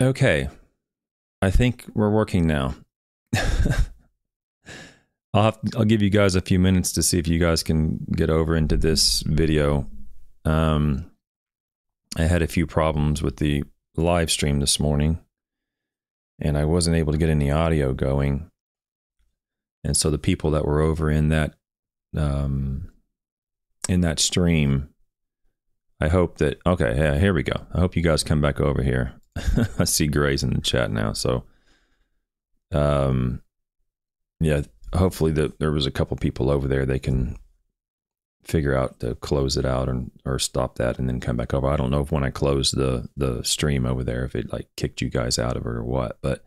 Okay. I think we're working now. I'll have, I'll give you guys a few minutes to see if you guys can get over into this video. Um, I had a few problems with the live stream this morning, and I wasn't able to get any audio going. And so the people that were over in that um, in that stream, I hope that okay, yeah, here we go. I hope you guys come back over here. I see Gray's in the chat now, so um, yeah, hopefully the, there was a couple people over there they can figure out to close it out and or stop that and then come back over. I don't know if when I closed the the stream over there if it like kicked you guys out of it or what, but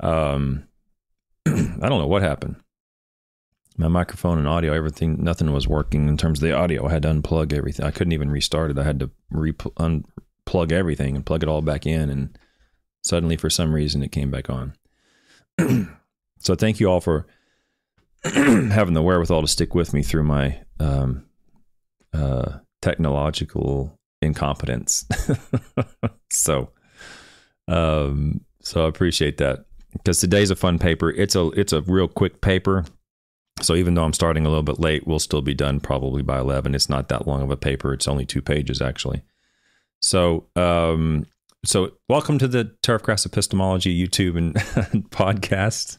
um I don't know what happened. My microphone and audio, everything, nothing was working in terms of the audio. I had to unplug everything. I couldn't even restart it. I had to re unplug everything and plug it all back in. And suddenly, for some reason, it came back on. so, thank you all for having the wherewithal to stick with me through my um, uh, technological incompetence. so, um, so I appreciate that because today's a fun paper. It's a it's a real quick paper. So even though I'm starting a little bit late, we'll still be done probably by 11. It's not that long of a paper. It's only two pages actually. So, um, so welcome to the turfgrass epistemology YouTube and podcast.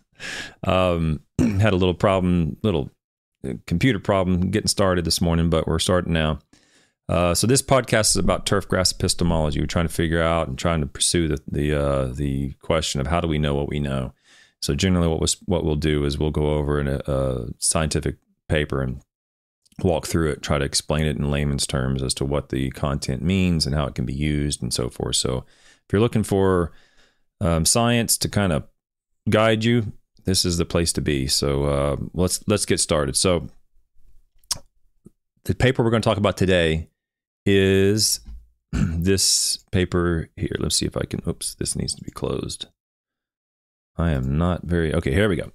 Um, had a little problem, little uh, computer problem getting started this morning, but we're starting now. Uh, so this podcast is about turfgrass epistemology. We're trying to figure out and trying to pursue the the uh, the question of how do we know what we know. So generally, what was what we'll do is we'll go over in a, a scientific paper and walk through it, try to explain it in layman's terms as to what the content means and how it can be used and so forth. So if you're looking for um, science to kind of guide you, this is the place to be. So uh, let's let's get started. So the paper we're going to talk about today is this paper here. Let's see if I can. Oops, this needs to be closed. I am not very okay. Here we go.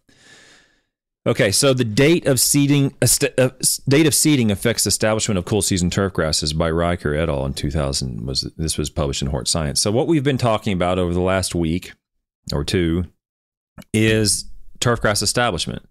Okay, so the date of seeding uh, date of seeding affects establishment of cool season turf grasses by Reicher et al. in 2000 was this was published in Hort Science. So what we've been talking about over the last week or two is turf grass establishment.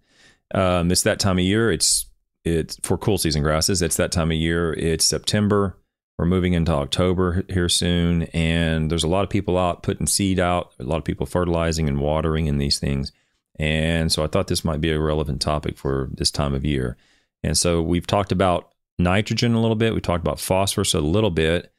Um, it's that time of year. It's it's for cool season grasses. It's that time of year. It's September. We're moving into October here soon, and there's a lot of people out putting seed out. A lot of people fertilizing and watering and these things. And so I thought this might be a relevant topic for this time of year. And so we've talked about nitrogen a little bit. We talked about phosphorus a little bit.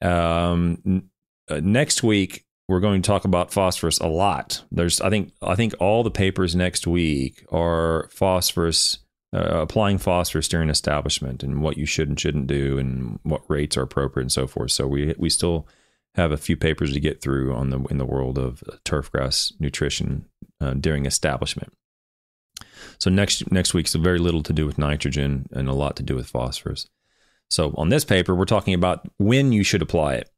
Um, uh, next week we're going to talk about phosphorus a lot. There's, I think, I think all the papers next week are phosphorus, uh, applying phosphorus during establishment, and what you should and shouldn't do, and what rates are appropriate, and so forth. So we we still have a few papers to get through on the in the world of turfgrass nutrition uh, during establishment. So next next week's very little to do with nitrogen and a lot to do with phosphorus. So on this paper, we're talking about when you should apply it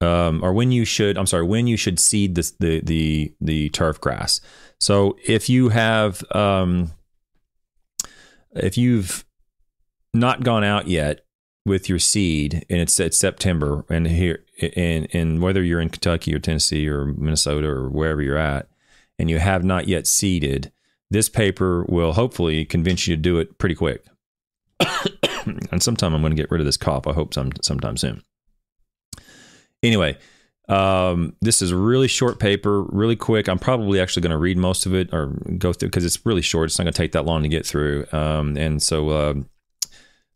um, or when you should I'm sorry when you should seed the the the, the turf grass. So if you have um, if you've not gone out yet with your seed and it's it's September and here and and whether you're in Kentucky or Tennessee or Minnesota or wherever you're at and you have not yet seeded, this paper will hopefully convince you to do it pretty quick. and sometime I'm going to get rid of this cough. I hope some sometime soon. Anyway, um, this is a really short paper, really quick. I'm probably actually going to read most of it or go through because it's really short. It's not going to take that long to get through. Um, and so uh,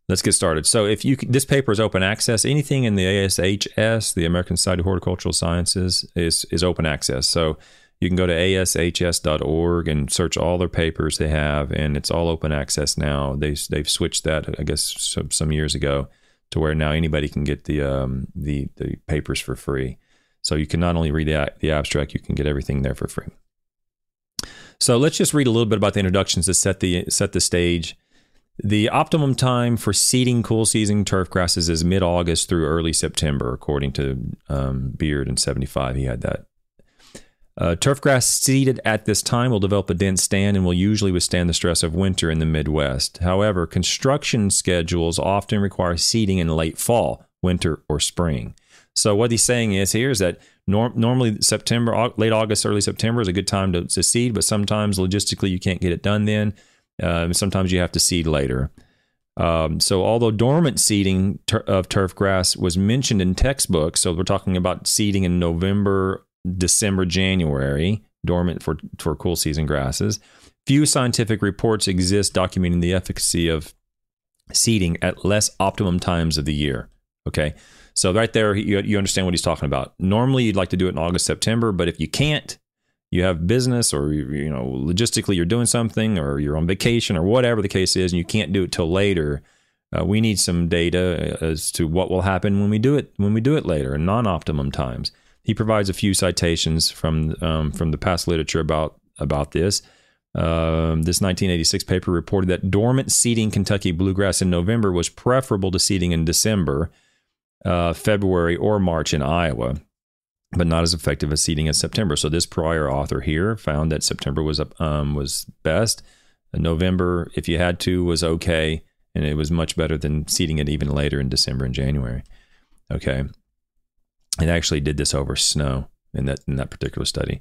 let's get started. So if you this paper is open access, anything in the ASHS, the American Society of Horticultural Sciences, is is open access. So you can go to ashs.org and search all their papers they have, and it's all open access now. They they've switched that, I guess, some, some years ago to where now anybody can get the um, the the papers for free. So you can not only read the, the abstract, you can get everything there for free. So let's just read a little bit about the introductions to set the set the stage. The optimum time for seeding cool season turf grasses is mid August through early September, according to um, Beard in 75. He had that uh, turfgrass seeded at this time will develop a dense stand and will usually withstand the stress of winter in the Midwest. However, construction schedules often require seeding in late fall, winter, or spring. So what he's saying is here is that Norm, normally September, late August, early September is a good time to, to seed, but sometimes logistically you can't get it done then. Uh, sometimes you have to seed later. Um, so, although dormant seeding ter- of turf grass was mentioned in textbooks, so we're talking about seeding in November, December, January, dormant for, for cool season grasses, few scientific reports exist documenting the efficacy of seeding at less optimum times of the year. Okay. So, right there, you, you understand what he's talking about. Normally, you'd like to do it in August, September, but if you can't, you have business or you know logistically you're doing something or you're on vacation or whatever the case is and you can't do it till later uh, we need some data as to what will happen when we do it when we do it later in non-optimum times he provides a few citations from um, from the past literature about about this um, this 1986 paper reported that dormant seeding Kentucky bluegrass in November was preferable to seeding in December, uh, February, or March in Iowa but not as effective as seeding in September. So this prior author here found that September was um, was best. November, if you had to, was okay, and it was much better than seeding it even later in December and January. Okay, it actually did this over snow in that in that particular study.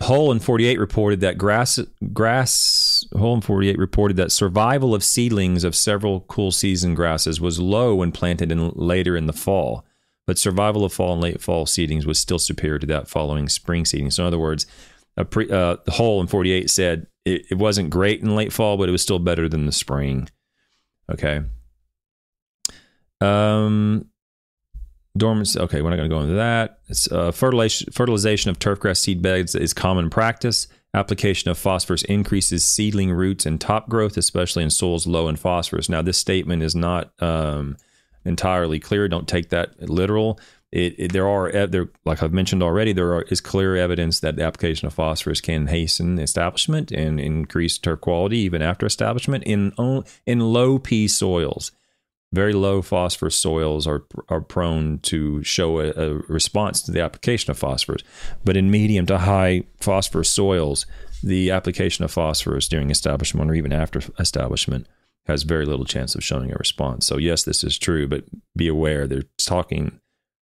Hull and 48 reported that grass grass Hull and 48 reported that survival of seedlings of several cool season grasses was low when planted in later in the fall but survival of fall and late fall seedings was still superior to that following spring seeding. So, in other words, a pre, uh, Hull in 48 said it, it wasn't great in late fall, but it was still better than the spring. Okay. Um, dormancy. Okay, we're not going to go into that. Uh, fertilization, fertilization of turfgrass seed beds is common practice. Application of phosphorus increases seedling roots and top growth, especially in soils low in phosphorus. Now, this statement is not um, entirely clear. Don't take that literal. It, it, there are there like I've mentioned already there are, is clear evidence that the application of phosphorus can hasten establishment and increase turf quality even after establishment in in low P soils. Very low phosphorus soils are are prone to show a, a response to the application of phosphorus, but in medium to high phosphorus soils, the application of phosphorus during establishment or even after establishment has very little chance of showing a response. So, yes, this is true, but be aware they're talking,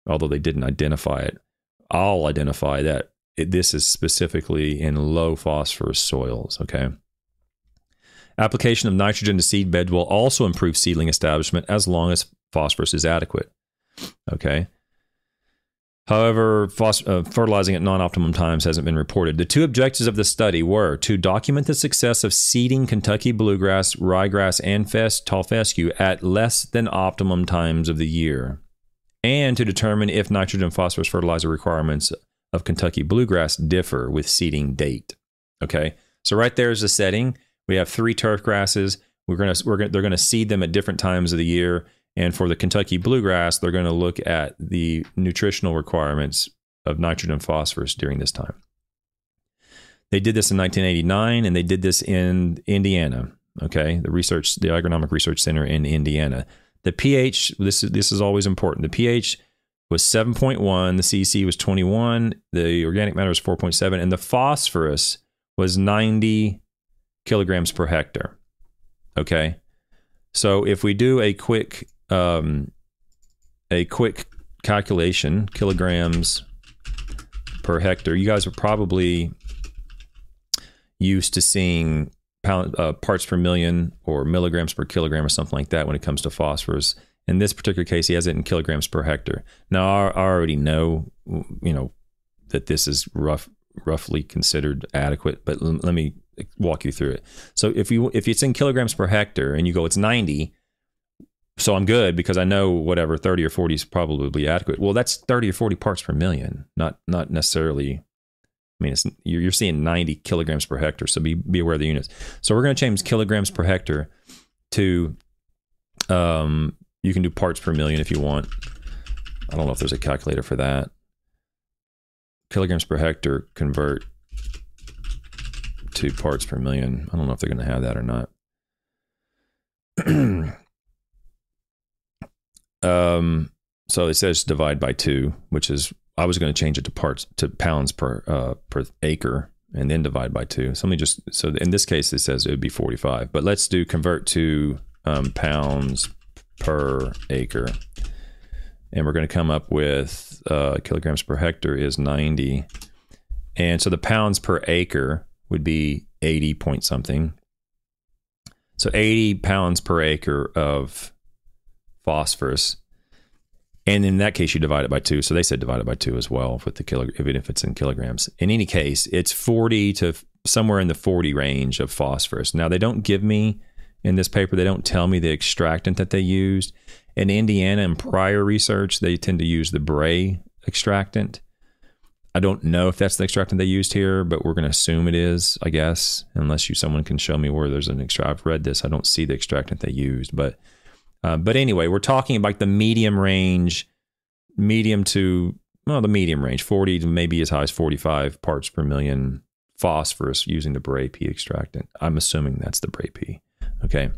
although they didn't identify it, I'll identify that it, this is specifically in low phosphorus soils. Okay. Application of nitrogen to seed bed will also improve seedling establishment as long as phosphorus is adequate. Okay. However, uh, fertilizing at non optimum times hasn't been reported. The two objectives of the study were to document the success of seeding Kentucky bluegrass, ryegrass, and fest, tall fescue at less than optimum times of the year, and to determine if nitrogen phosphorus fertilizer requirements of Kentucky bluegrass differ with seeding date. Okay, so right there is the setting. We have three turf grasses. We're gonna, we're gonna, they're gonna seed them at different times of the year and for the Kentucky bluegrass, they're going to look at the nutritional requirements of nitrogen and phosphorus during this time. They did this in 1989 and they did this in Indiana. Okay, the research, the Agronomic Research Center in Indiana. The pH, this is this is always important. The pH was 7.1, the CEC was 21, the organic matter was 4.7, and the phosphorus was 90 kilograms per hectare. Okay, so if we do a quick um, a quick calculation, kilograms per hectare, you guys are probably used to seeing pound, uh, parts per million or milligrams per kilogram or something like that when it comes to phosphorus. In this particular case, he has it in kilograms per hectare. Now, I, already know, you know, that this is rough, roughly considered adequate, but let me walk you through it. So if you if it's in kilograms per hectare and you go it's 90, so I'm good because I know whatever 30 or 40 is probably adequate. Well, that's 30 or 40 parts per million, not not necessarily. I mean, you're, you're seeing 90 kilograms per hectare, so be be aware of the units. So we're going to change kilograms per hectare to. Um, you can do parts per million if you want. I don't know if there's a calculator for that. Kilograms per hectare convert to parts per million. I don't know if they're going to have that or not. Um, so it says divide by two, which is I was going to change it to parts to pounds per uh, per acre and then divide by two. So let me just so in this case it says it would be 45, but let's do convert to um, pounds per acre. and we're going to come up with uh, kilograms per hectare is 90. And so the pounds per acre would be 80 point something. So 80 pounds per acre of phosphorus. And in that case, you divide it by two. So they said divide it by two as well with the kilo, even if it's in kilograms. In any case, it's 40 to somewhere in the 40 range of phosphorus. Now, they don't give me in this paper, they don't tell me the extractant that they used. In Indiana, in prior research, they tend to use the Bray extractant. I don't know if that's the extractant they used here, but we're going to assume it is, I guess, unless you someone can show me where there's an extract. I've read this. I don't see the extractant they used, but uh, but anyway, we're talking about the medium range, medium to well, the medium range, 40 to maybe as high as 45 parts per million phosphorus using the Bray P extractant. I'm assuming that's the Bray P. Okay.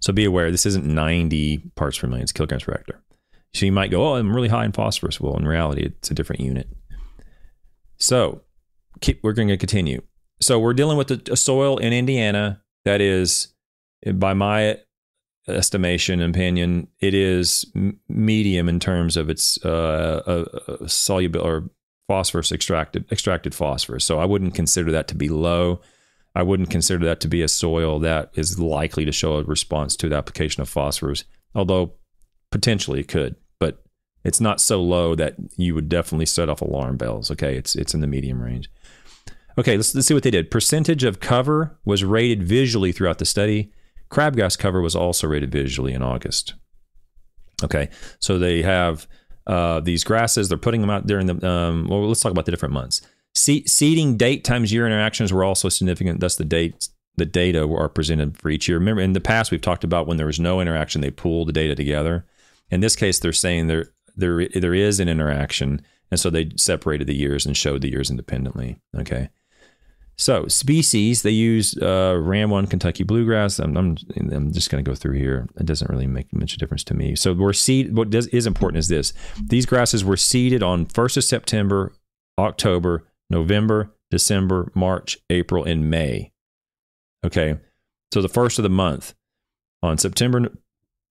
So be aware, this isn't 90 parts per million, it's kilograms per hectare. So you might go, oh, I'm really high in phosphorus. Well, in reality, it's a different unit. So keep, we're going to continue. So we're dealing with a, a soil in Indiana that is, by my estimation and opinion, it is medium in terms of its uh, uh, uh, soluble or phosphorus extracted extracted phosphorus. So I wouldn't consider that to be low. I wouldn't consider that to be a soil that is likely to show a response to the application of phosphorus, although potentially it could but it's not so low that you would definitely set off alarm bells. Okay, it's it's in the medium range. Okay, let's, let's see what they did. Percentage of cover was rated visually throughout the study. Crabgrass cover was also rated visually in August. Okay, so they have uh, these grasses. They're putting them out during the. Um, well, let's talk about the different months. Se- seeding date times year interactions were also significant. Thus, the dates the data are presented for each year. Remember, in the past, we've talked about when there was no interaction, they pull the data together. In this case, they're saying there there there is an interaction, and so they separated the years and showed the years independently. Okay. So species they use uh, Ram one Kentucky bluegrass. I'm, I'm, I'm just going to go through here. It doesn't really make much difference to me. So we're seed. What does, is important is this: these grasses were seeded on first of September, October, November, December, March, April, and May. Okay, so the first of the month on September,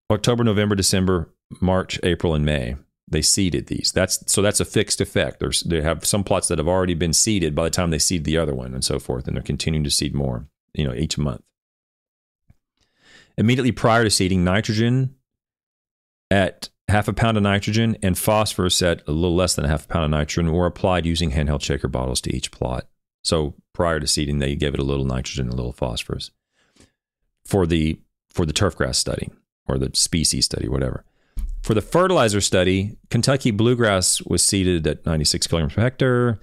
October, November, December, March, April, and May they seeded these. That's so that's a fixed effect. There's they have some plots that have already been seeded by the time they seed the other one and so forth, and they're continuing to seed more, you know, each month. Immediately prior to seeding, nitrogen at half a pound of nitrogen and phosphorus at a little less than a half a pound of nitrogen were applied using handheld shaker bottles to each plot. So prior to seeding, they gave it a little nitrogen, a little phosphorus for the for the turfgrass study or the species study, whatever. For the fertilizer study, Kentucky bluegrass was seeded at 96 kilograms per hectare.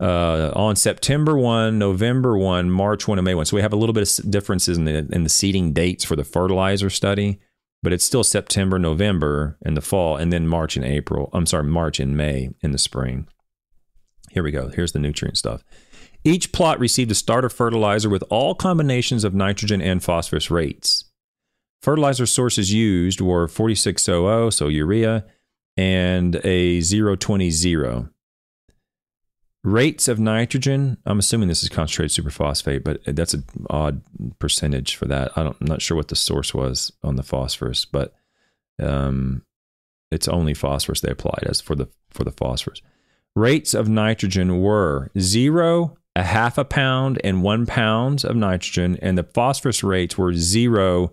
Uh, on September 1, November 1, March 1, and May 1. So we have a little bit of differences in the, in the seeding dates for the fertilizer study, but it's still September, November in the fall, and then March and April. I'm sorry, March and May in the spring. Here we go. Here's the nutrient stuff. Each plot received a starter fertilizer with all combinations of nitrogen and phosphorus rates. Fertilizer sources used were 4600, so urea, and a 020. Rates of nitrogen, I'm assuming this is concentrated superphosphate, but that's an odd percentage for that. I I'm not sure what the source was on the phosphorus, but um, it's only phosphorus they applied as for the for the phosphorus. Rates of nitrogen were zero, a half a pound, and one pound of nitrogen, and the phosphorus rates were zero,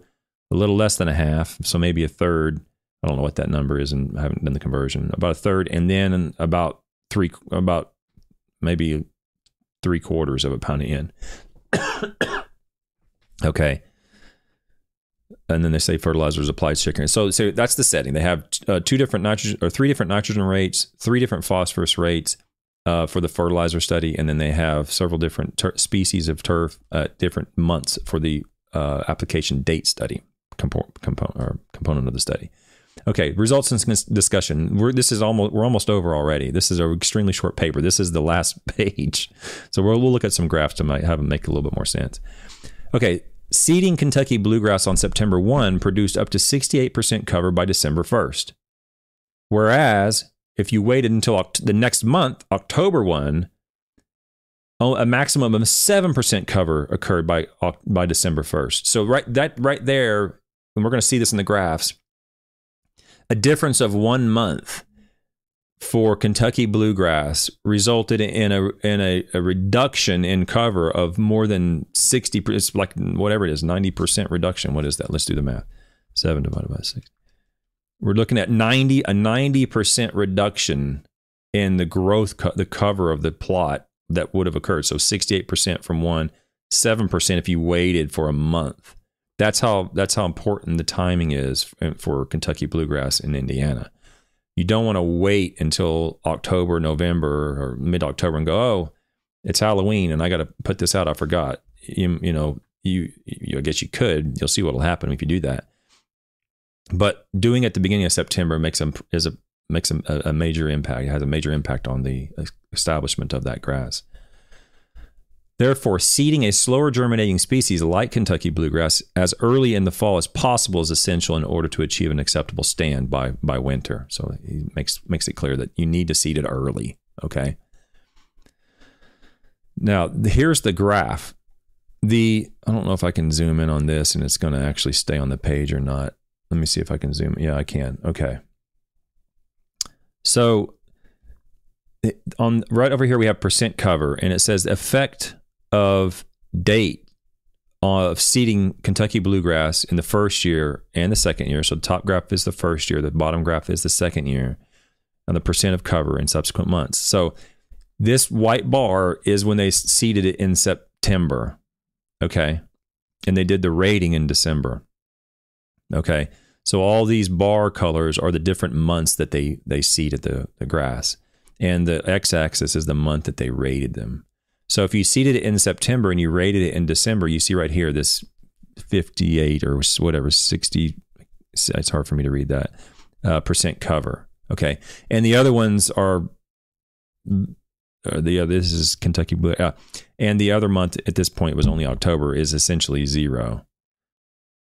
a little less than a half, so maybe a third. I don't know what that number is, and I haven't done the conversion. About a third, and then about three, about maybe three quarters of a pound in. okay. And then they say fertilizers applied to chicken. So, so that's the setting. They have uh, two different nitrogen or three different nitrogen rates, three different phosphorus rates uh, for the fertilizer study, and then they have several different ter- species of turf at different months for the uh, application date study component or component of the study. Okay, results and discussion. We're, this is almost we're almost over already. This is an extremely short paper. This is the last page, so we'll, we'll look at some graphs to might have them make a little bit more sense. Okay, seeding Kentucky bluegrass on September one produced up to sixty eight percent cover by December first, whereas if you waited until the next month, October one, a maximum of seven percent cover occurred by by December first. So right that right there and we're going to see this in the graphs, a difference of one month for Kentucky bluegrass resulted in a in a, a reduction in cover of more than sixty. It's like whatever it is, ninety percent reduction. What is that? Let's do the math. Seven divided by six. We're looking at ninety a ninety percent reduction in the growth, co- the cover of the plot that would have occurred. So sixty eight percent from one, seven percent if you waited for a month. That's how that's how important the timing is for Kentucky bluegrass in Indiana you don't want to wait until October, November, or mid October and go, oh, it's Halloween and I got to put this out. I forgot. You, you know, you, you, I guess you could. You'll see what will happen if you do that. But doing it at the beginning of September makes them is a makes a, a major impact. It has a major impact on the establishment of that grass. Therefore, seeding a slower germinating species like Kentucky bluegrass as early in the fall as possible is essential in order to achieve an acceptable stand by by winter. So he makes makes it clear that you need to seed it early. Okay. Now here's the graph. The I don't know if I can zoom in on this and it's going to actually stay on the page or not. Let me see if I can zoom. Yeah, I can. Okay. So on right over here we have percent cover and it says effect of date uh, of seeding Kentucky bluegrass in the first year and the second year. So the top graph is the first year, the bottom graph is the second year, and the percent of cover in subsequent months. So this white bar is when they seeded it in September. Okay. And they did the rating in December. Okay. So all these bar colors are the different months that they they seeded the, the grass. And the x axis is the month that they rated them. So if you seeded it in September and you rated it in December, you see right here this 58 or whatever 60. It's hard for me to read that uh, percent cover. Okay, and the other ones are. Uh, the uh, this is Kentucky Blue, uh, and the other month at this point was only October is essentially zero.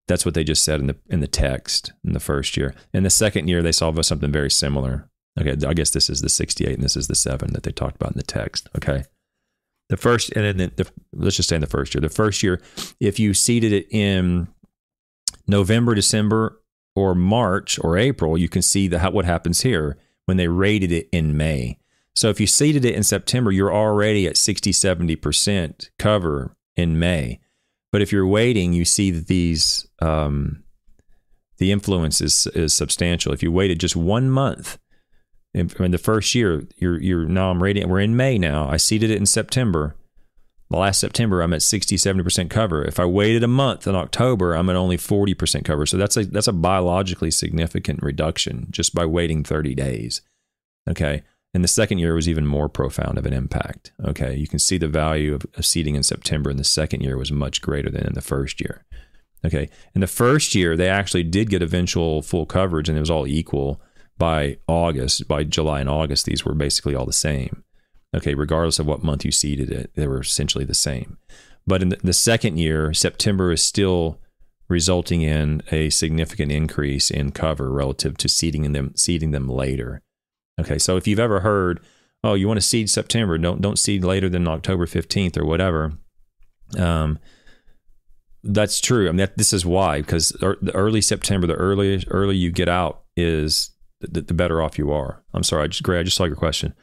That's what they just said in the in the text in the first year. In the second year, they saw something very similar. Okay, I guess this is the 68 and this is the seven that they talked about in the text. Okay. The first, and then the, let's just say in the first year. The first year, if you seeded it in November, December, or March or April, you can see the, what happens here when they rated it in May. So if you seeded it in September, you're already at 60, 70% cover in May. But if you're waiting, you see that these, um, the influence is, is substantial. If you waited just one month, in, the first year, you're you're now I'm rating. We're in May now. I seeded it in September. The last September, I'm at 60, 70% cover. If I waited a month in October, I'm at only 40% cover. So that's a that's a biologically significant reduction just by waiting 30 days. Okay. And the second year was even more profound of an impact. Okay. You can see the value of, of seeding in September in the second year was much greater than in the first year. Okay. In the first year, they actually did get eventual full coverage and it was all equal by August, by July and August, these were basically all the same. Okay, regardless of what month you seeded it, they were essentially the same. But in the second year, September is still resulting in a significant increase in cover relative to seeding them seeding them later. Okay, so if you've ever heard, oh, you want to seed September, don't don't seed later than October fifteenth or whatever. Um, that's true. I mean, that, this is why because the early September, the early early you get out is the, the better off you are. I'm sorry, I just, Gray, I just saw your question.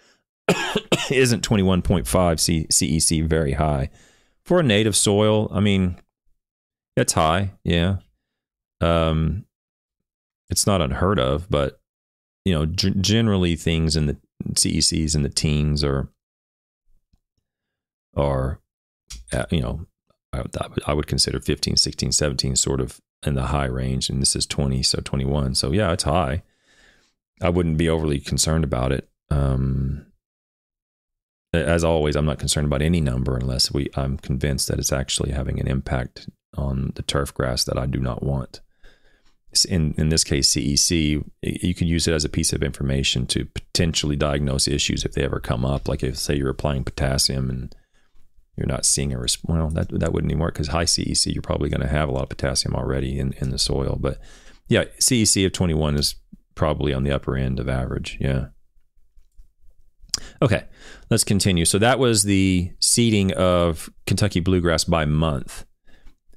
Isn't 21.5 C, CEC very high for a native soil? I mean, it's high, yeah. Um, it's not unheard of, but you know, g- generally things in the CECs in the teens are are uh, you know I would consider 15 16 17 sort of in the high range and this is 20 so 21 so yeah it's high I wouldn't be overly concerned about it. Um, as always, I'm not concerned about any number unless we I'm convinced that it's actually having an impact on the turf grass that I do not want. In in this case, CEC, you can use it as a piece of information to potentially diagnose issues if they ever come up. Like if say you're applying potassium and you're not seeing a response. Well, that that wouldn't even work because high CEC, you're probably going to have a lot of potassium already in in the soil. But yeah, CEC of 21 is probably on the upper end of average. Yeah. Okay, let's continue. So that was the seeding of Kentucky bluegrass by month.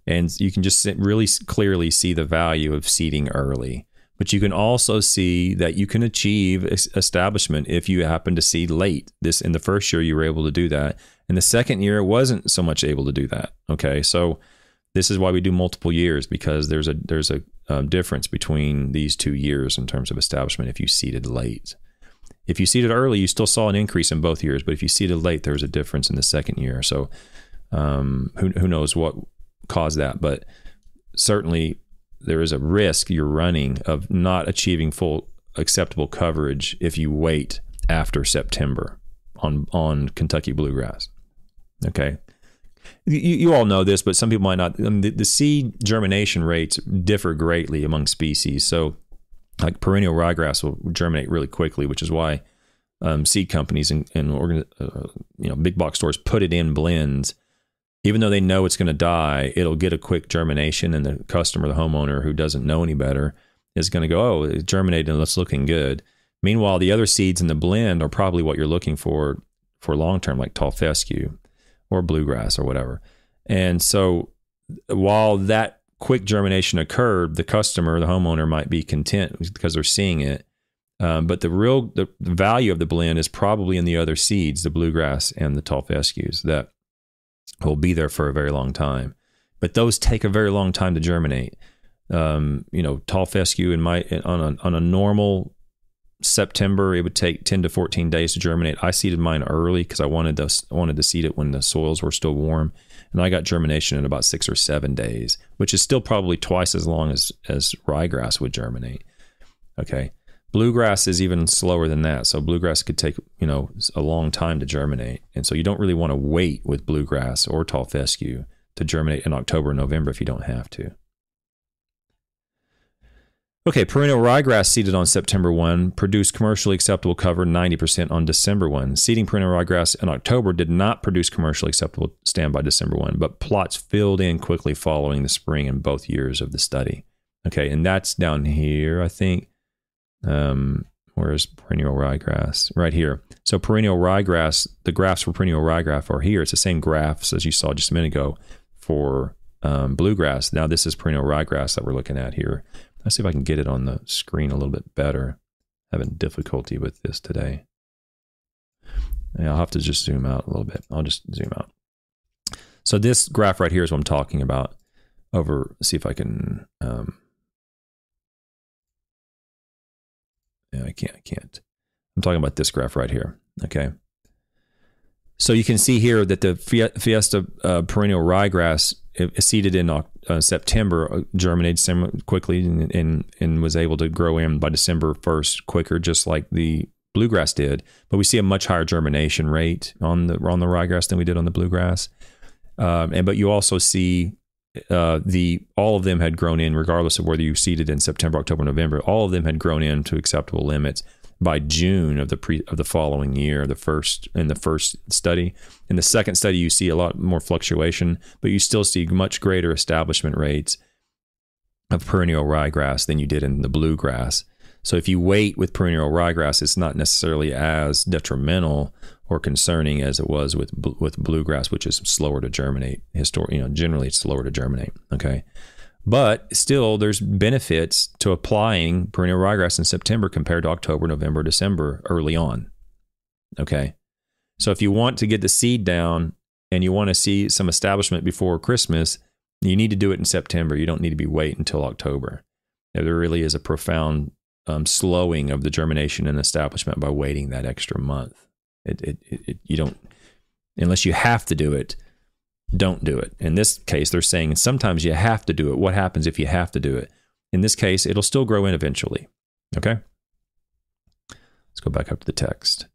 And you can just really clearly see the value of seeding early. But you can also see that you can achieve establishment if you happen to seed late. This in the first year you were able to do that. In the second year, wasn't so much able to do that. Okay, so this is why we do multiple years because there's a there's a um, difference between these two years in terms of establishment. If you seeded late, if you seeded early, you still saw an increase in both years. But if you seeded late, there was a difference in the second year. So um, who who knows what caused that? But certainly there is a risk you're running of not achieving full acceptable coverage if you wait after September on on Kentucky bluegrass. Okay. You, you all know this, but some people might not. I mean, the, the seed germination rates differ greatly among species. So, like perennial ryegrass will germinate really quickly, which is why um, seed companies and, and uh, you know big box stores put it in blends even though they know it's going to die, it'll get a quick germination, and the customer, the homeowner who doesn't know any better, is going to go, "Oh, it germinated and it's looking good." Meanwhile, the other seeds in the blend are probably what you're looking for for long term, like tall fescue or bluegrass or whatever. And so, while that quick germination occurred, the customer, the homeowner, might be content because they're seeing it. Um, but the real the, the value of the blend is probably in the other seeds, the bluegrass and the tall fescues that will be there for a very long time. But those take a very long time to germinate. Um, you know, tall fescue in my on a on a normal September, it would take 10 to 14 days to germinate. I seeded mine early because I wanted to wanted to seed it when the soils were still warm, and I got germination in about six or seven days, which is still probably twice as long as as ryegrass would germinate. Okay, Bluegrass is even slower than that. So bluegrass could take, you know, a long time to germinate. And so you don't really want to wait with bluegrass or tall fescue to germinate in October November if you don't have to. Okay, perennial ryegrass seeded on September 1 produced commercially acceptable cover 90% on December 1. Seeding perennial ryegrass in October did not produce commercially acceptable stand by December 1, but plots filled in quickly following the spring in both years of the study. Okay, and that's down here, I think. Um, where's perennial ryegrass? Right here. So perennial ryegrass, the graphs for perennial ryegrass are here. It's the same graphs as you saw just a minute ago for um, bluegrass. Now this is perennial ryegrass that we're looking at here. Let's see if I can get it on the screen a little bit better. Having difficulty with this today. Yeah, I'll have to just zoom out a little bit. I'll just zoom out. So this graph right here is what I'm talking about. Over, see if I can um, Yeah, I can't. I can't. I'm talking about this graph right here. Okay. So you can see here that the Fiesta uh, perennial ryegrass seeded in uh, September uh, germinated quickly and, and, and was able to grow in by December 1st quicker, just like the bluegrass did. But we see a much higher germination rate on the on the ryegrass than we did on the bluegrass. Um, and but you also see uh, the all of them had grown in, regardless of whether you seeded in September, October, November. All of them had grown in to acceptable limits by June of the pre of the following year. The first in the first study, in the second study, you see a lot more fluctuation, but you still see much greater establishment rates of perennial ryegrass than you did in the bluegrass. So if you wait with perennial ryegrass, it's not necessarily as detrimental or concerning as it was with with bluegrass, which is slower to germinate. Histor- you know, generally it's slower to germinate. Okay, but still, there's benefits to applying perennial ryegrass in September compared to October, November, December early on. Okay, so if you want to get the seed down and you want to see some establishment before Christmas, you need to do it in September. You don't need to be wait until October. There really is a profound um, slowing of the germination and establishment by waiting that extra month. It, it, it, you don't, unless you have to do it, don't do it. In this case, they're saying sometimes you have to do it. What happens if you have to do it? In this case, it'll still grow in eventually. Okay? Let's go back up to the text.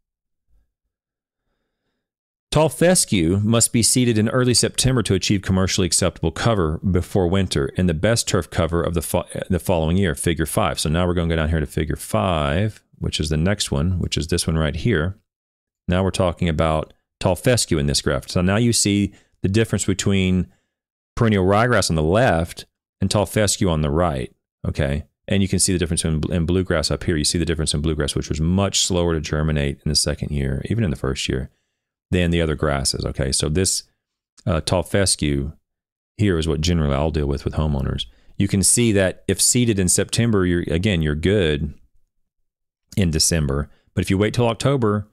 Tall fescue must be seeded in early September to achieve commercially acceptable cover before winter and the best turf cover of the, fo- the following year, figure five. So now we're going to go down here to figure five, which is the next one, which is this one right here. Now we're talking about tall fescue in this graph. So now you see the difference between perennial ryegrass on the left and tall fescue on the right. Okay. And you can see the difference in, in, bluegrass up here. You see the difference in bluegrass, which was much slower to germinate in the second year, even in the first year, than the other grasses. Okay. So this uh, tall fescue here is what generally I'll deal with with homeowners you can see that if seeded in September, you're again you're good in December. But if you wait till October,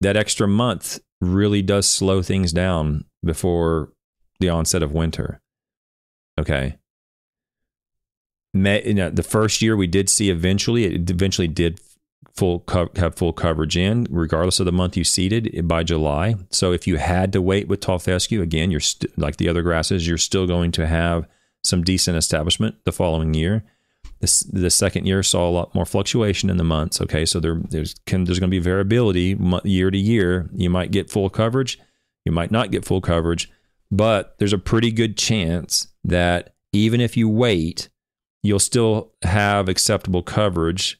that extra month really does slow things down before the onset of winter. Okay. May, you know, the first year we did see eventually, it eventually did full co- have full coverage in, regardless of the month you seeded eh, by July. So if you had to wait with tall fescue, again, you're st- like the other grasses, you're still going to have some decent establishment the following year. This, the second year saw a lot more fluctuation in the months. Okay, so there, there's there's going to be variability year to year. You might get full coverage, you might not get full coverage, but there's a pretty good chance that even if you wait, you'll still have acceptable coverage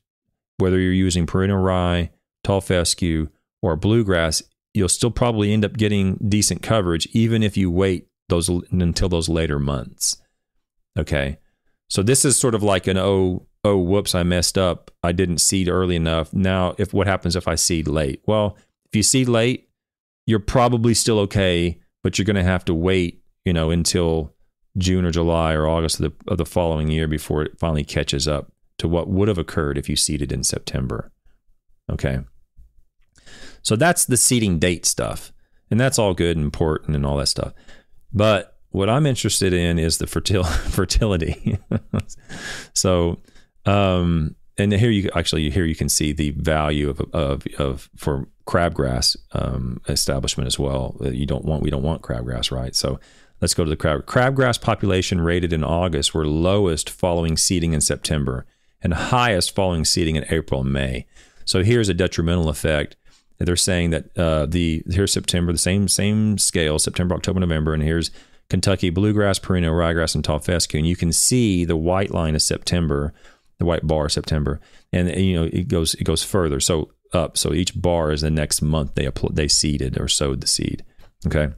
whether you're using perennial rye, tall fescue, or bluegrass, you'll still probably end up getting decent coverage even if you wait those until those later months. Okay. So this is sort of like an oh oh whoops I messed up. I didn't seed early enough. Now if what happens if I seed late? Well, if you seed late, you're probably still okay, but you're going to have to wait, you know, until June or July or August of the, of the following year before it finally catches up to what would have occurred if you seeded in September. Okay. So that's the seeding date stuff. And that's all good and important and all that stuff. But what I'm interested in is the fertil- fertility. so, um, and here you actually here you can see the value of of, of for crabgrass um, establishment as well. You don't want we don't want crabgrass, right? So let's go to the crab crabgrass population rated in August were lowest following seeding in September and highest following seeding in April and May. So here's a detrimental effect. They're saying that uh, the here's September, the same same scale, September, October, November, and here's Kentucky bluegrass, perennial ryegrass, and tall fescue, and you can see the white line is September, the white bar September, and you know it goes it goes further. So up, so each bar is the next month they they seeded or sowed the seed. Okay,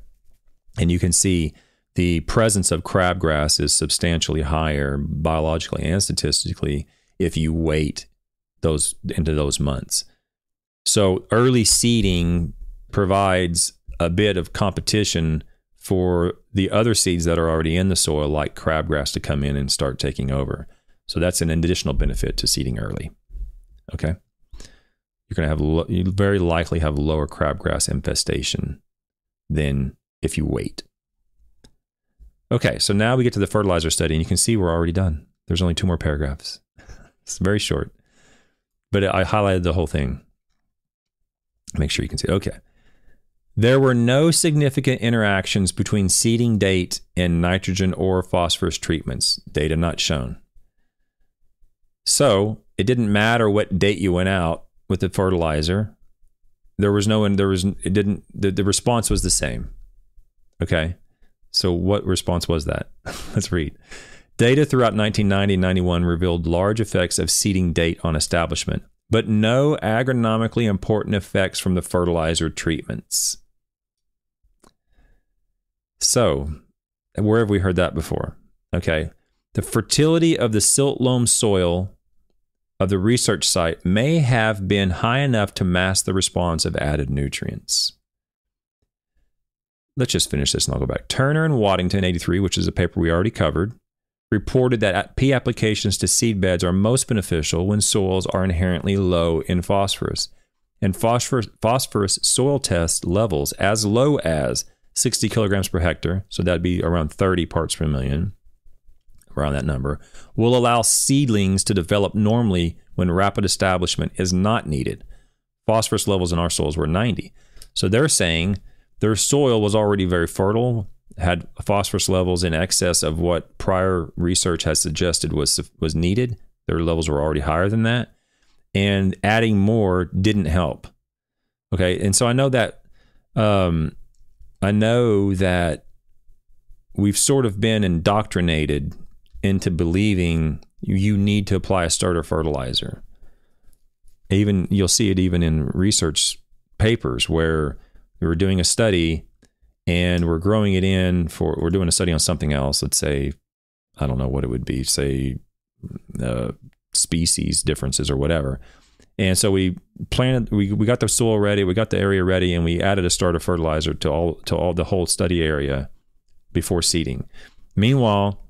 and you can see the presence of crabgrass is substantially higher biologically and statistically if you wait those into those months. So early seeding provides a bit of competition for the other seeds that are already in the soil, like crabgrass, to come in and start taking over. So that's an additional benefit to seeding early. Okay, you're going to have lo- you very likely have lower crabgrass infestation than if you wait. Okay, so now we get to the fertilizer study, and you can see we're already done. There's only two more paragraphs. It's very short, but I highlighted the whole thing. Make sure you can see. Okay. There were no significant interactions between seeding date and nitrogen or phosphorus treatments. Data not shown. So it didn't matter what date you went out with the fertilizer. There was no, and there was, it didn't, the, the response was the same. Okay. So what response was that? Let's read. Data throughout 1990 and 91 revealed large effects of seeding date on establishment, but no agronomically important effects from the fertilizer treatments. So, where have we heard that before? Okay. The fertility of the silt loam soil of the research site may have been high enough to mask the response of added nutrients. Let's just finish this and I'll go back. Turner and Waddington, 83, which is a paper we already covered, reported that P applications to seed beds are most beneficial when soils are inherently low in phosphorus. And phosphorus, phosphorus soil test levels as low as 60 kilograms per hectare, so that'd be around 30 parts per million, around that number, will allow seedlings to develop normally when rapid establishment is not needed. Phosphorus levels in our soils were 90. So they're saying their soil was already very fertile had phosphorus levels in excess of what prior research has suggested was was needed. Their levels were already higher than that, and adding more didn't help. Okay, and so I know that um, I know that we've sort of been indoctrinated into believing you need to apply a starter fertilizer. Even you'll see it even in research papers where we were doing a study and we're growing it in for we're doing a study on something else let's say i don't know what it would be say uh, species differences or whatever and so we planted we, we got the soil ready we got the area ready and we added a starter fertilizer to all to all the whole study area before seeding meanwhile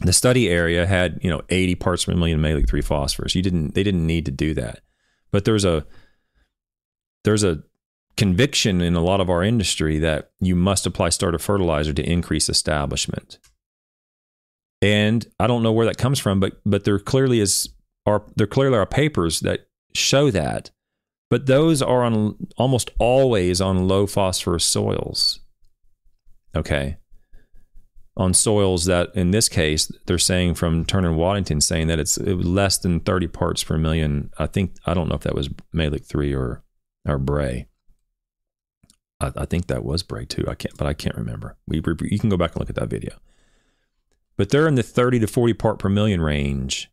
the study area had you know 80 parts per million Mehlich 3 phosphorus. You didn't they didn't need to do that. But there's a there's a conviction in a lot of our industry that you must apply starter fertilizer to increase establishment. And I don't know where that comes from, but but there clearly is are there clearly are papers that show that. But those are on almost always on low phosphorus soils. Okay on soils that, in this case, they're saying from Turner and Waddington saying that it's it less than 30 parts per million. I think I don't know if that was Mehlich three or or Bray. I, I, think that was Bray too. I can't, but I can't remember. We you can go back and look at that video. But they're in the 30 to 40 part per million range,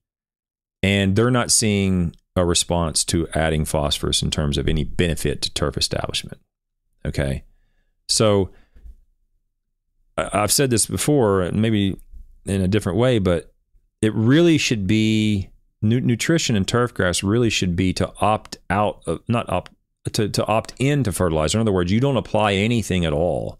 and they're not seeing a response to adding phosphorus in terms of any benefit to turf establishment. Okay, so I've said this before, maybe in a different way, but it really should be nutrition and turf grass really should be to opt out of not opt to, to opt into fertilizer. In other words, you don't apply anything at all.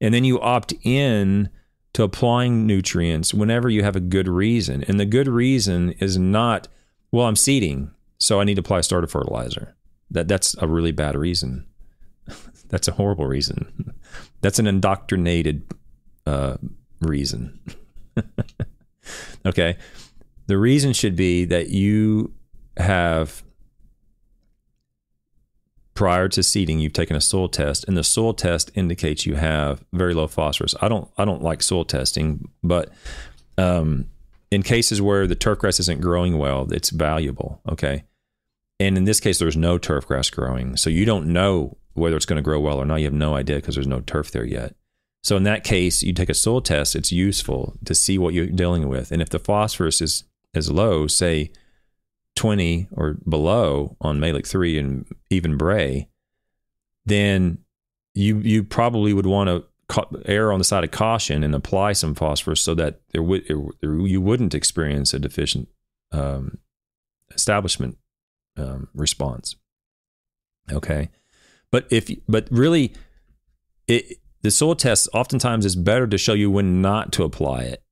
And then you opt in to applying nutrients whenever you have a good reason. And the good reason is not, well, I'm seeding, so I need to apply starter fertilizer. That that's a really bad reason. that's a horrible reason. That's an indoctrinated uh, reason. okay. The reason should be that you have prior to seeding you've taken a soil test and the soil test indicates you have very low phosphorus i don't i don't like soil testing but um, in cases where the turf grass isn't growing well it's valuable okay and in this case there's no turf grass growing so you don't know whether it's going to grow well or not you have no idea because there's no turf there yet so in that case, you take a soil test. It's useful to see what you're dealing with, and if the phosphorus is is low, say 20 or below on Mehlich three and even Bray, then you you probably would want to err on the side of caution and apply some phosphorus so that there would you wouldn't experience a deficient um, establishment um, response. Okay, but if but really it the soil test oftentimes is better to show you when not to apply it.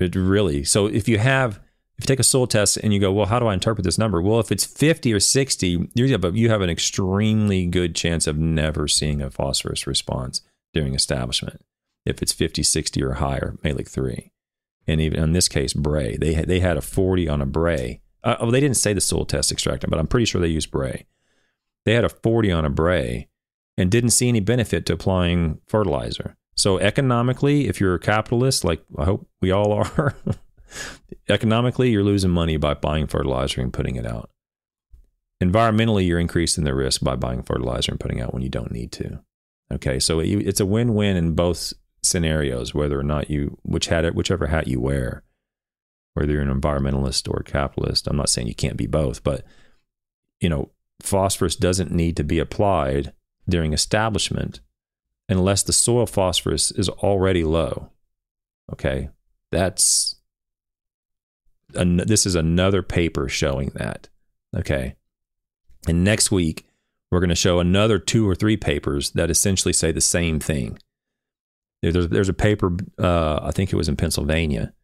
It really. So if you have if you take a soil test and you go, well, how do I interpret this number? Well, if it's 50 or 60, you have, an extremely good chance of never seeing a phosphorus response during establishment. If it's 50, 60 or higher, Mehlich 3. And even in this case, Bray, they had, they had a 40 on a Bray. Uh, well, they didn't say the soil test extractant, but I'm pretty sure they used Bray. They had a 40 on a Bray and didn't see any benefit to applying fertilizer. So economically, if you're a capitalist, like I hope we all are, economically you're losing money by buying fertilizer and putting it out. Environmentally, you're increasing the risk by buying fertilizer and putting out when you don't need to. Okay, so it's a win-win in both scenarios, whether or not you which hat whichever hat you wear, whether you're an environmentalist or a capitalist. I'm not saying you can't be both, but you know, phosphorus doesn't need to be applied during establishment unless the soil phosphorus is already low. Okay, that's an, this is another paper showing that. Okay, and next week we're going to show another two or three papers that essentially say the same thing. There's, there's a paper, uh, I think it was in Pennsylvania,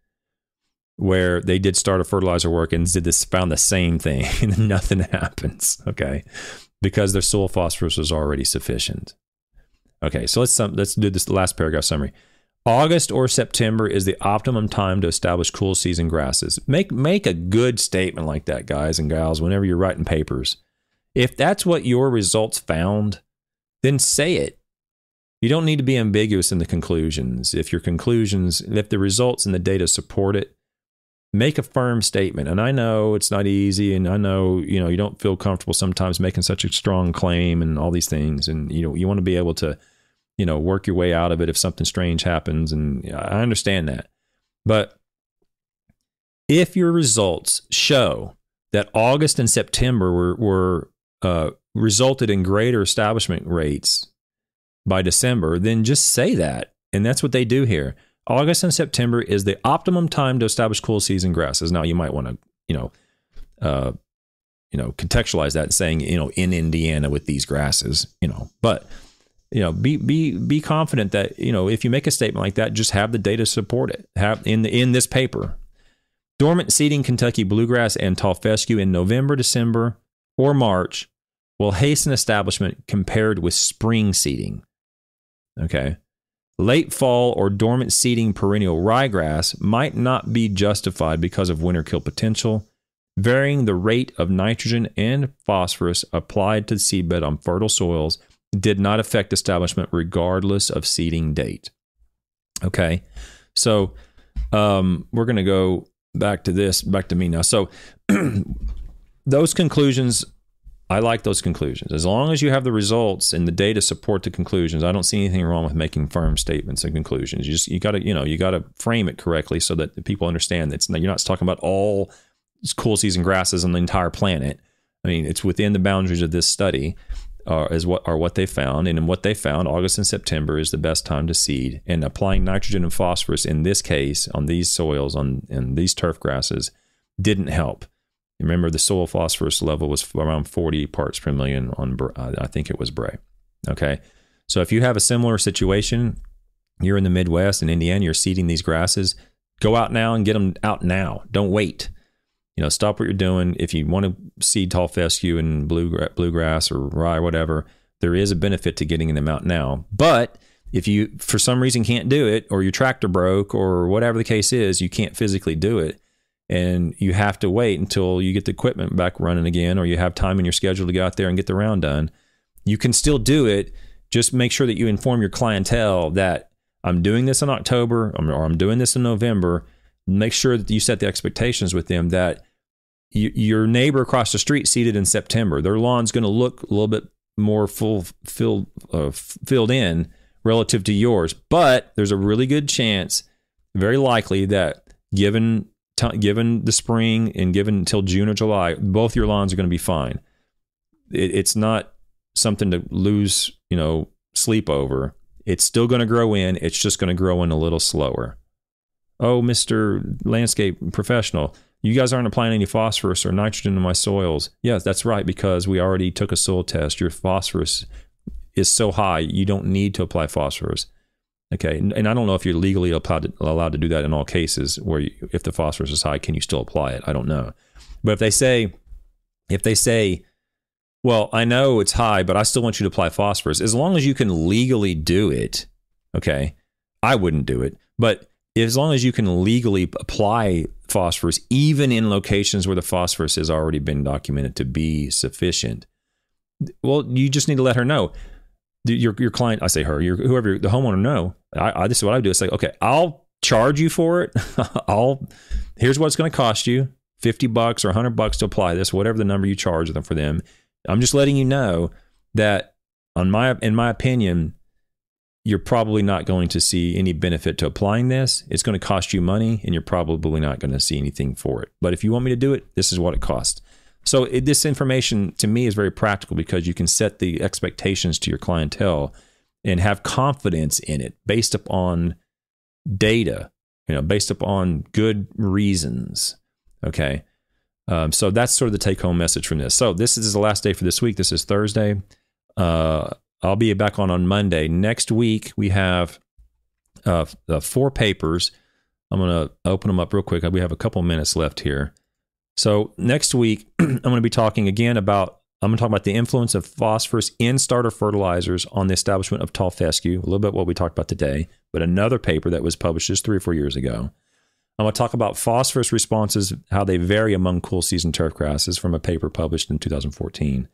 where they did starter fertilizer work and did this, found the same thing, and nothing happens. Okay, because their soil phosphorus was already sufficient. Okay, so let's let's do this last paragraph summary. August or September is the optimum time to establish cool season grasses. Make make a good statement like that, guys and gals, whenever you're writing papers. If that's what your results found, then say it. You don't need to be ambiguous in the conclusions. If your conclusions, if the results and the data support it, make a firm statement. And I know it's not easy, and I know you know you don't feel comfortable sometimes making such a strong claim and all these things. And you know you want to be able to, you know, work your way out of it if something strange happens. And I understand that, but if your results show that August and September were were uh, resulted in greater establishment rates by December, then just say that. And that's what they do here. August and September is the optimum time to establish cool season grasses. Now you might want to, you know, uh, you know, contextualize that saying, you know, in Indiana with these grasses, you know, but you know, be be be confident that you know if you make a statement like that, just have the data support it. Have in the in this paper, dormant seeding Kentucky bluegrass and tall fescue in November, December, or March will hasten establishment compared with spring seeding. Okay. Late fall or dormant seeding perennial ryegrass might not be justified because of winter kill potential. Varying the rate of nitrogen and phosphorus applied to the seedbed on fertile soils did not affect establishment regardless of seeding date. Okay. So um, we're going to go back to this, back to me now. So those conclusions I like those conclusions. As long as you have the results and the data support the conclusions, I don't see anything wrong with making firm statements and conclusions. You just you got to you know you got to frame it correctly so that people understand that you're not talking about all cool season grasses on the entire planet. I mean, it's within the boundaries of this study. Uh, is what are what they found, and in what they found, August and September is the best time to seed. And applying nitrogen and phosphorus in this case on these soils on and these turf grasses didn't help. Remember, the soil phosphorus level was around 40 parts per million on, uh, I think it was Bray. Okay. So if you have a similar situation, you're in the Midwest in Indiana, you're seeding these grasses, go out now and get them out now. Don't wait. You know, stop what you're doing. If you want to seed tall fescue and blue, bluegrass or rye or whatever, there is a benefit to getting them out now. But if you, for some reason, can't do it, or your tractor broke, or whatever the case is, you can't physically do it, and you have to wait until you get the equipment back running again or you have time in your schedule to go out there and get the round done. You can still do it. Just make sure that you inform your clientele that i'm doing this in october or i'm doing this in november. Make sure that you set the expectations with them that you, your neighbor across the street seeded in september their lawn's going to look a little bit more full filled uh, filled in relative to yours. But there's a really good chance very likely that given t- given the spring and given until June or July, both your lawns are going to be fine. It, it's not something to lose, you know, sleep over. It's still going to grow in. It's just going to grow in a little slower. Oh, Mr. Landscape Professional, you guys aren't applying any phosphorus or nitrogen to my soils. Yes, that's right, because we already took a soil test. Your phosphorus is so high, you don't need to apply phosphorus. Okay, and, I don't know if you're legally allowed to, allowed to do that in all cases. Where you, if the phosphorus is high, can you still apply it? I don't know. But if they say, if they say, well, I know it's high, but I still want you to apply phosphorus, as long as you can legally do it. Okay, I wouldn't do it, but as long as you can legally apply phosphorus, even in locations where the phosphorus has already been documented to be sufficient, well, you just need to let her know your your client, I say her, your whoever the homeowner know. I, I this is what I do. is say, okay, I'll charge you for it. I'll here's what it's going to cost you: fifty bucks or hundred bucks to apply this, whatever the number you charge them for them. I'm just letting you know that on my in my opinion, you're probably not going to see any benefit to applying this. It's going to cost you money, and you're probably not going to see anything for it. But if you want me to do it, this is what it costs. So it, this information to me is very practical because you can set the expectations to your clientele and have confidence in it based upon data, you know, based upon good reasons. Okay. Um, so that's sort of the take home message from this. So this is the last day for this week. This is Thursday. Uh, I'll be back on on Monday. Next week, we have uh, uh, four papers. I'm going to open them up real quick. We have a couple minutes left here. So next week, I'm going to be talking again about I'm going to talk about the influence of phosphorus in starter fertilizers on the establishment of tall fescue. A little bit what we talked about today, but another paper that was published just three or four years ago. I'm going to talk about phosphorus responses, how they vary among cool season turf grasses from a paper published in 2014.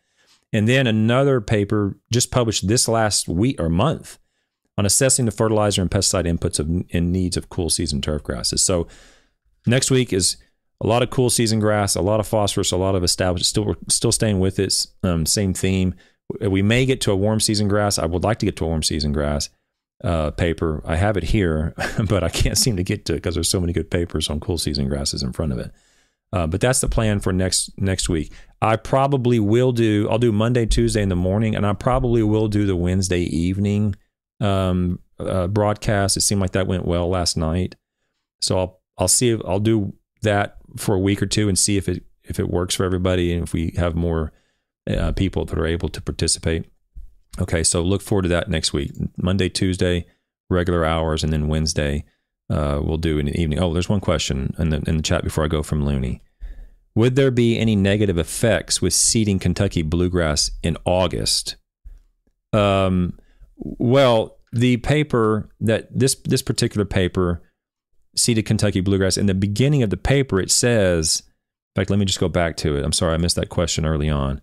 And then another paper just published this last week or month on assessing the fertilizer and pesticide inputs of, and needs of cool season turf grasses. So next week is a lot of cool season grass, a lot of phosphorus, a lot of established. Still, still staying with it. um, same theme. We may get to a warm season grass. I would like to get to a warm season grass uh, paper. I have it here, but I can't seem to get to it because there's so many good papers on cool season grasses in front of it. Uh, but that's the plan for next next week. I probably will do. I'll do Monday, Tuesday in the morning, and I probably will do the Wednesday evening um, uh, broadcast. It seemed like that went well last night, so I'll I'll see. If, I'll do that for a week or two and see if it if it works for everybody and if we have more uh, people that are able to participate. Okay, so look forward to that next week. Monday, Tuesday, regular hours, and then Wednesday uh, we'll do in the evening. Oh, there's one question in the in the chat before I go from Looney. Would there be any negative effects with seeding Kentucky bluegrass in August? Um, well, the paper that this this particular paper seeded Kentucky bluegrass. In the beginning of the paper it says in fact let me just go back to it. I'm sorry I missed that question early on.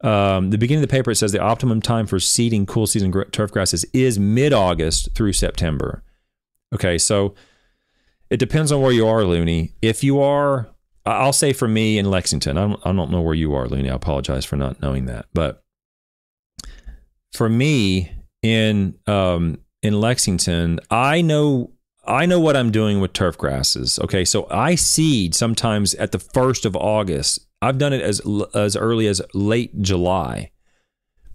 Um, the beginning of the paper it says the optimum time for seeding cool season turf grasses is mid-August through September. Okay so it depends on where you are Looney. If you are I'll say for me in Lexington I don't, I don't know where you are Looney. I apologize for not knowing that. But for me in um, in Lexington, I know I know what I'm doing with turf grasses. Okay, so I seed sometimes at the first of August. I've done it as as early as late July,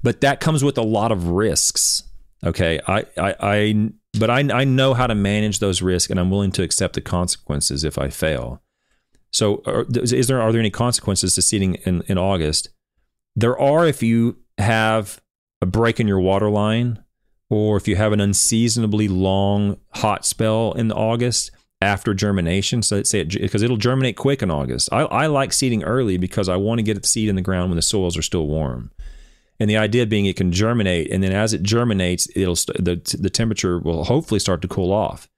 but that comes with a lot of risks. Okay, I I, I but I I know how to manage those risks, and I'm willing to accept the consequences if I fail. So, are, is there are there any consequences to seeding in in August? There are if you have a break in your water line, or if you have an unseasonably long hot spell in August after germination. So let's say it because it'll germinate quick in August. I, I like seeding early because I want to get the seed in the ground when the soils are still warm. And the idea being it can germinate, and then as it germinates, it'll the the temperature will hopefully start to cool off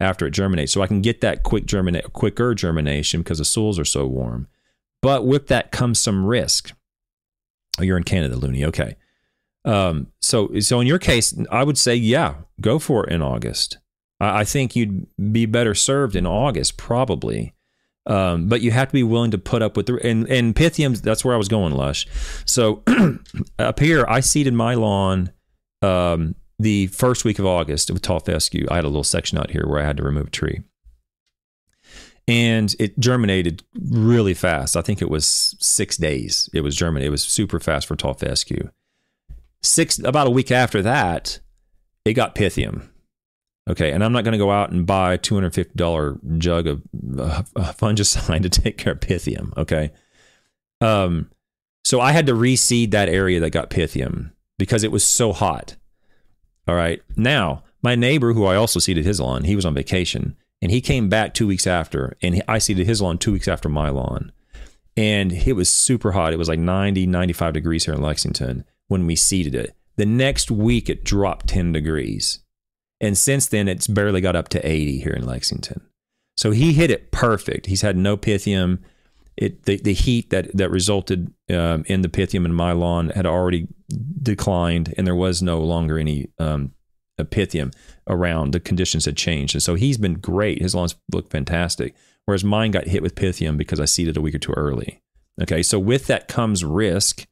after it germinates. So I can get that quick germinate quicker germination because the soils are so warm. But with that comes some risk. Oh, you're in Canada, Looney. Okay. Um, so, so in your case, I would say, yeah, go for it in August. I, I think you'd be better served in August, probably. Um, but you have to be willing to put up with the and and Pythiums. That's where I was going, Lush. So up here, I seeded my lawn um, the first week of August with tall fescue. I had a little section out here where I had to remove a tree, and it germinated really fast. I think it was six days. It was germinated. It was super fast for tall fescue six about a week after that, it got Pythium. Okay, and I'm not going to go out and buy a $250 jug of uh, fungicide to take care of Pythium. Okay, um, so I had to reseed that area that got Pythium because it was so hot. All right, now my neighbor, who I also seeded his lawn, he was on vacation and he came back two weeks after, and I seeded his lawn two weeks after my lawn, and it was super hot. It was like 90, 95 degrees here in Lexington when we seeded it. The next week, it dropped 10 degrees. And since then, it's barely got up to 80 here in Lexington. So he hit it perfect. He's had no pythium. It, the, the heat that, that resulted um, in the pythium in my lawn had already declined, and there was no longer any um, pythium around. The conditions had changed. And so he's been great. His lawns look fantastic. Whereas mine got hit with pythium because I seeded a week or two early. Okay, so with that comes risk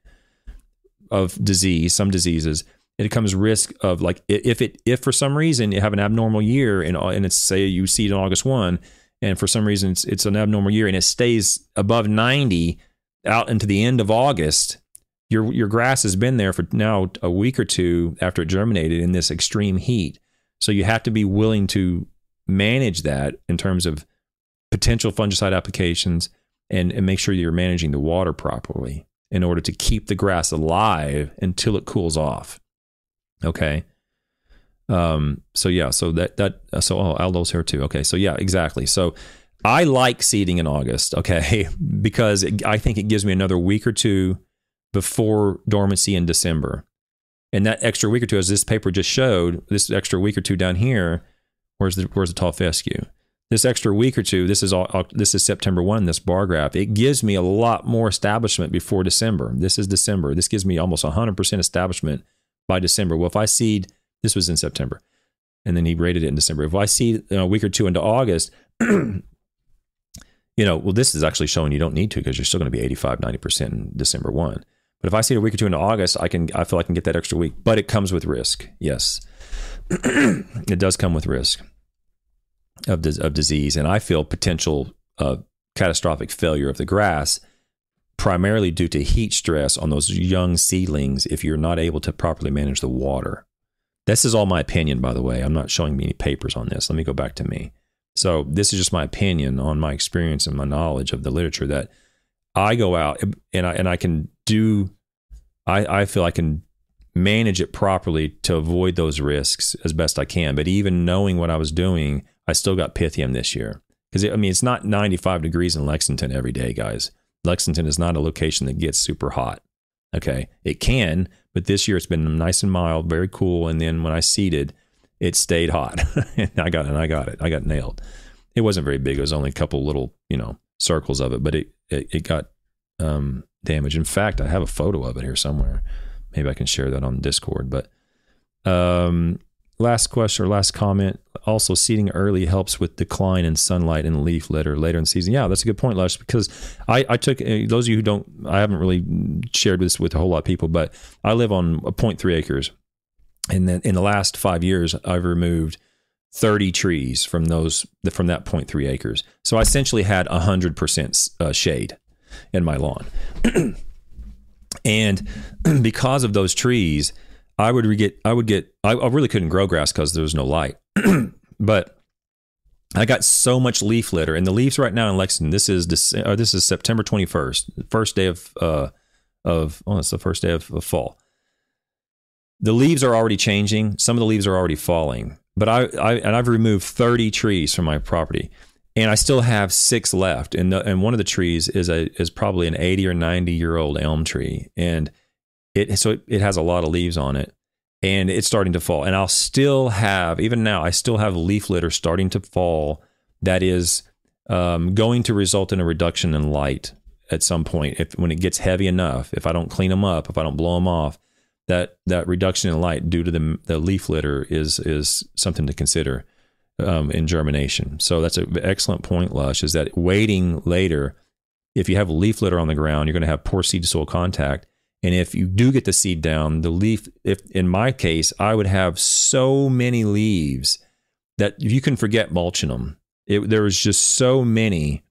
of disease, some diseases, it comes risk of like if it if for some reason you have an abnormal year and and it's say you seed on August one, and for some reason it's, it's an abnormal year and it stays above ninety out into the end of August, your your grass has been there for now a week or two after it germinated in this extreme heat. So you have to be willing to manage that in terms of potential fungicide applications and, and make sure you're managing the water properly in order to keep the grass alive until it cools off. Okay. Um, so yeah, so that that so oh Aldo's here too. Okay, so yeah, exactly. So I like seeding in August, okay, because it, I think it gives me another week or two before dormancy in December. And that extra week or two, as this paper just showed, this extra week or two down here, where's the where's the tall fescue? This extra week or two, this is all, uh, this is September one. This bar graph, it gives me a lot more establishment before December. This is December. This gives me almost 100% establishment by December. Well, if I seed, this was in September, and then he rated it in December. If I seed you know, a week or two into August, you know, well, this is actually showing you don't need to because you're still going to be 85, 90% in December one. But if I seed a week or two into August, I can, I feel I can get that extra week. But it comes with risk. Yes, it does come with risk of, of disease, and I feel potential uh, catastrophic failure of the grass primarily due to heat stress on those young seedlings if you're not able to properly manage the water. This is all my opinion, by the way. I'm not showing me any papers on this. Let me go back to me. So, this is just my opinion on my experience and my knowledge of the literature that I go out and I, and I can do, I, I feel I can manage it properly to avoid those risks as best I can. But even knowing what I was doing, I still got Pythium this year. Because, I mean, it's not 95 degrees in Lexington every day, guys. Lexington is not a location that gets super hot. Okay. It can, but this year it's been nice and mild, very cool. And then when I seeded, it stayed hot. and I got and I got it. I got nailed. It wasn't very big. It was only a couple little, you know, circles of it, but it it, it got um, damaged. In fact, I have a photo of it here somewhere. Maybe I can share that on Discord. But um, last question or last comment. Also, seeding early helps with decline in sunlight and leaf litter later in season. Yeah, that's a good point, Lush. Because I, I took uh, those of you who don't, I haven't really shared this with a whole lot of people, but I live on 0.3 acres, and then in the last five years, I've removed 30 trees from those from that 0.3 acres. So I essentially had 100% uh, shade in my lawn. and because of those trees, I would get I would get I, I really couldn't grow grass because there was no light. but I got so much leaf litter, and the leaves right now in Lexington. This is December, this is September twenty first, first day of uh of oh, it's the first day of, of fall. The leaves are already changing. Some of the leaves are already falling. But I, I and I've removed thirty trees from my property and I still have six left. And the, and one of the trees is a is probably an eighty or ninety year old elm tree, and it so it, it has a lot of leaves on it, and it's starting to fall. And I'll still have even now I still have leaf litter starting to fall. That is um, going to result in a reduction in light at some point if when it gets heavy enough. If I don't clean them up, if I don't blow them off, that that reduction in light due to the the leaf litter is is something to consider um, in germination. So that's an excellent point, Lush, is that waiting later, if you have leaf litter on the ground, you're going to have poor seed to soil contact. And if you do get the seed down, the leaf, if in my case, I would have so many leaves that you can forget mulching them. It, there was just so many.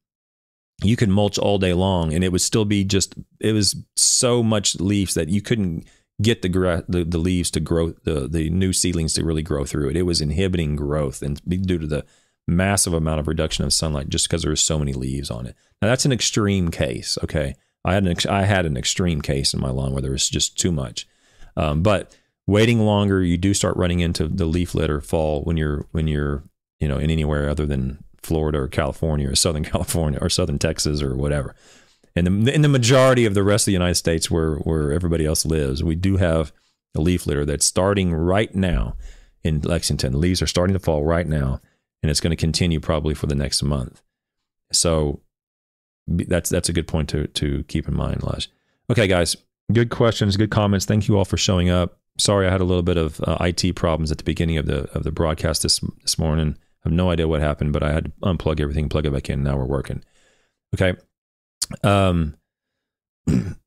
You could mulch all day long, and it would still be just. It was so much leaves that you couldn't get the, gra- the the leaves to grow the the new seedlings to really grow through it. It was inhibiting growth and due to the massive amount of reduction of sunlight just because there was so many leaves on it. Now that's an extreme case. Okay, I had an ex- I had an extreme case in my lawn where there was just too much. Um, but waiting longer, you do start running into the leaf litter fall when you're when you're you know in anywhere other than Florida or California or Southern California or Southern Texas or whatever and the, in the majority of the rest of the United States where where everybody else lives, we do have a leaf litter that's starting right now in Lexington. The leaves are starting to fall right now, and it's going to continue probably for the next month. So that's that's a good point to to keep in mind, Lush. Okay, guys, good questions, good comments. Thank you all for showing up. Sorry, I had a little bit of uh, IT problems at the beginning of the of the broadcast this this morning. I have no idea what happened, but I had to unplug everything, plug it back in. Now we're working. Okay. Um,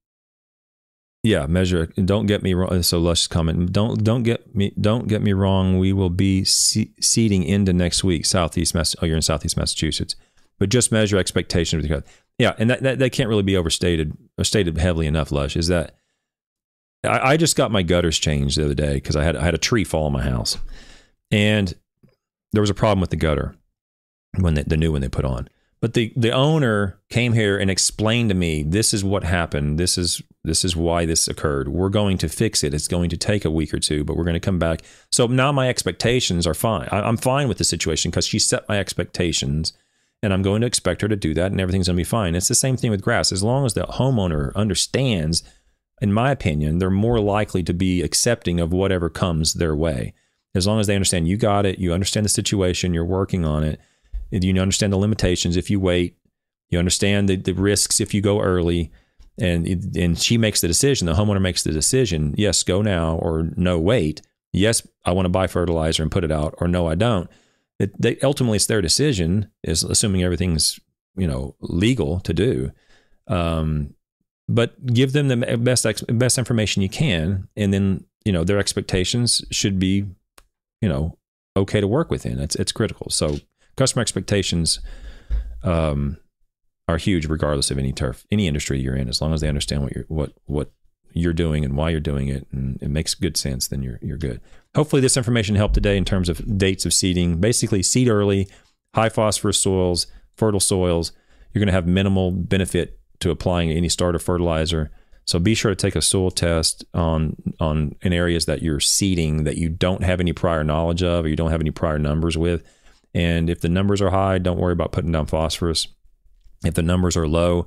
yeah, measure. Don't get me wrong. So Lush's comment. Don't don't get me don't get me wrong. We will be se- seeding into next week, southeast. Mass- oh, you're in southeast Massachusetts, but just measure expectations. Yeah, and that, that that can't really be overstated or stated heavily enough. Lush is that I, I just got my gutters changed the other day because I had I had a tree fall on my house, and there was a problem with the gutter when they, the new one they put on. But the the owner came here and explained to me this is what happened. This is this is why this occurred. We're going to fix it. It's going to take a week or two, but we're going to come back. So now my expectations are fine. I, I'm fine with the situation because she set my expectations, and I'm going to expect her to do that, and everything's going to be fine. It's the same thing with grass. As long as the homeowner understands, in my opinion, they're more likely to be accepting of whatever comes their way. As long as they understand you got it, you understand the situation, you're working on it you understand the limitations if you wait. You understand the, the risks if you go early. And, and she makes the decision. The homeowner makes the decision. Yes, go now, or no, wait. Yes, I want to buy fertilizer and put it out, or no, I don't. It, they, ultimately, it's their decision. Is assuming everything's you know legal to do. Um, but give them the best best information you can, and then you know their expectations should be, you know, okay to work within. It's it's critical. So customer expectations um, are huge, regardless of any turf, any industry you're in. As long as they understand what you're what what you're doing and why you're doing it, and it makes good sense, then you're you're good. Hopefully, this information helped today in terms of dates of seeding. Basically, seed early, high phosphorus soils, fertile soils. You're going to have minimal benefit to applying any starter fertilizer. So be sure to take a soil test on on in areas that you're seeding that you don't have any prior knowledge of or you don't have any prior numbers with. And if the numbers are high, don't worry about putting down phosphorus. If the numbers are low,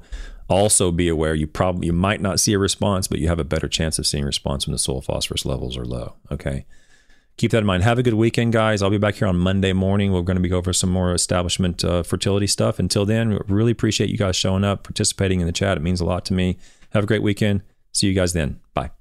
also be aware you probably you might not see a response, but you have a better chance of seeing response when the soil phosphorus levels are low. Okay. Keep that in mind. Have a good weekend, guys. I'll be back here on Monday morning. We're going to be going over some more establishment uh, fertility stuff. Until then, really appreciate you guys showing up, participating in the chat. It means a lot to me. Have a great weekend. See you guys then. Bye.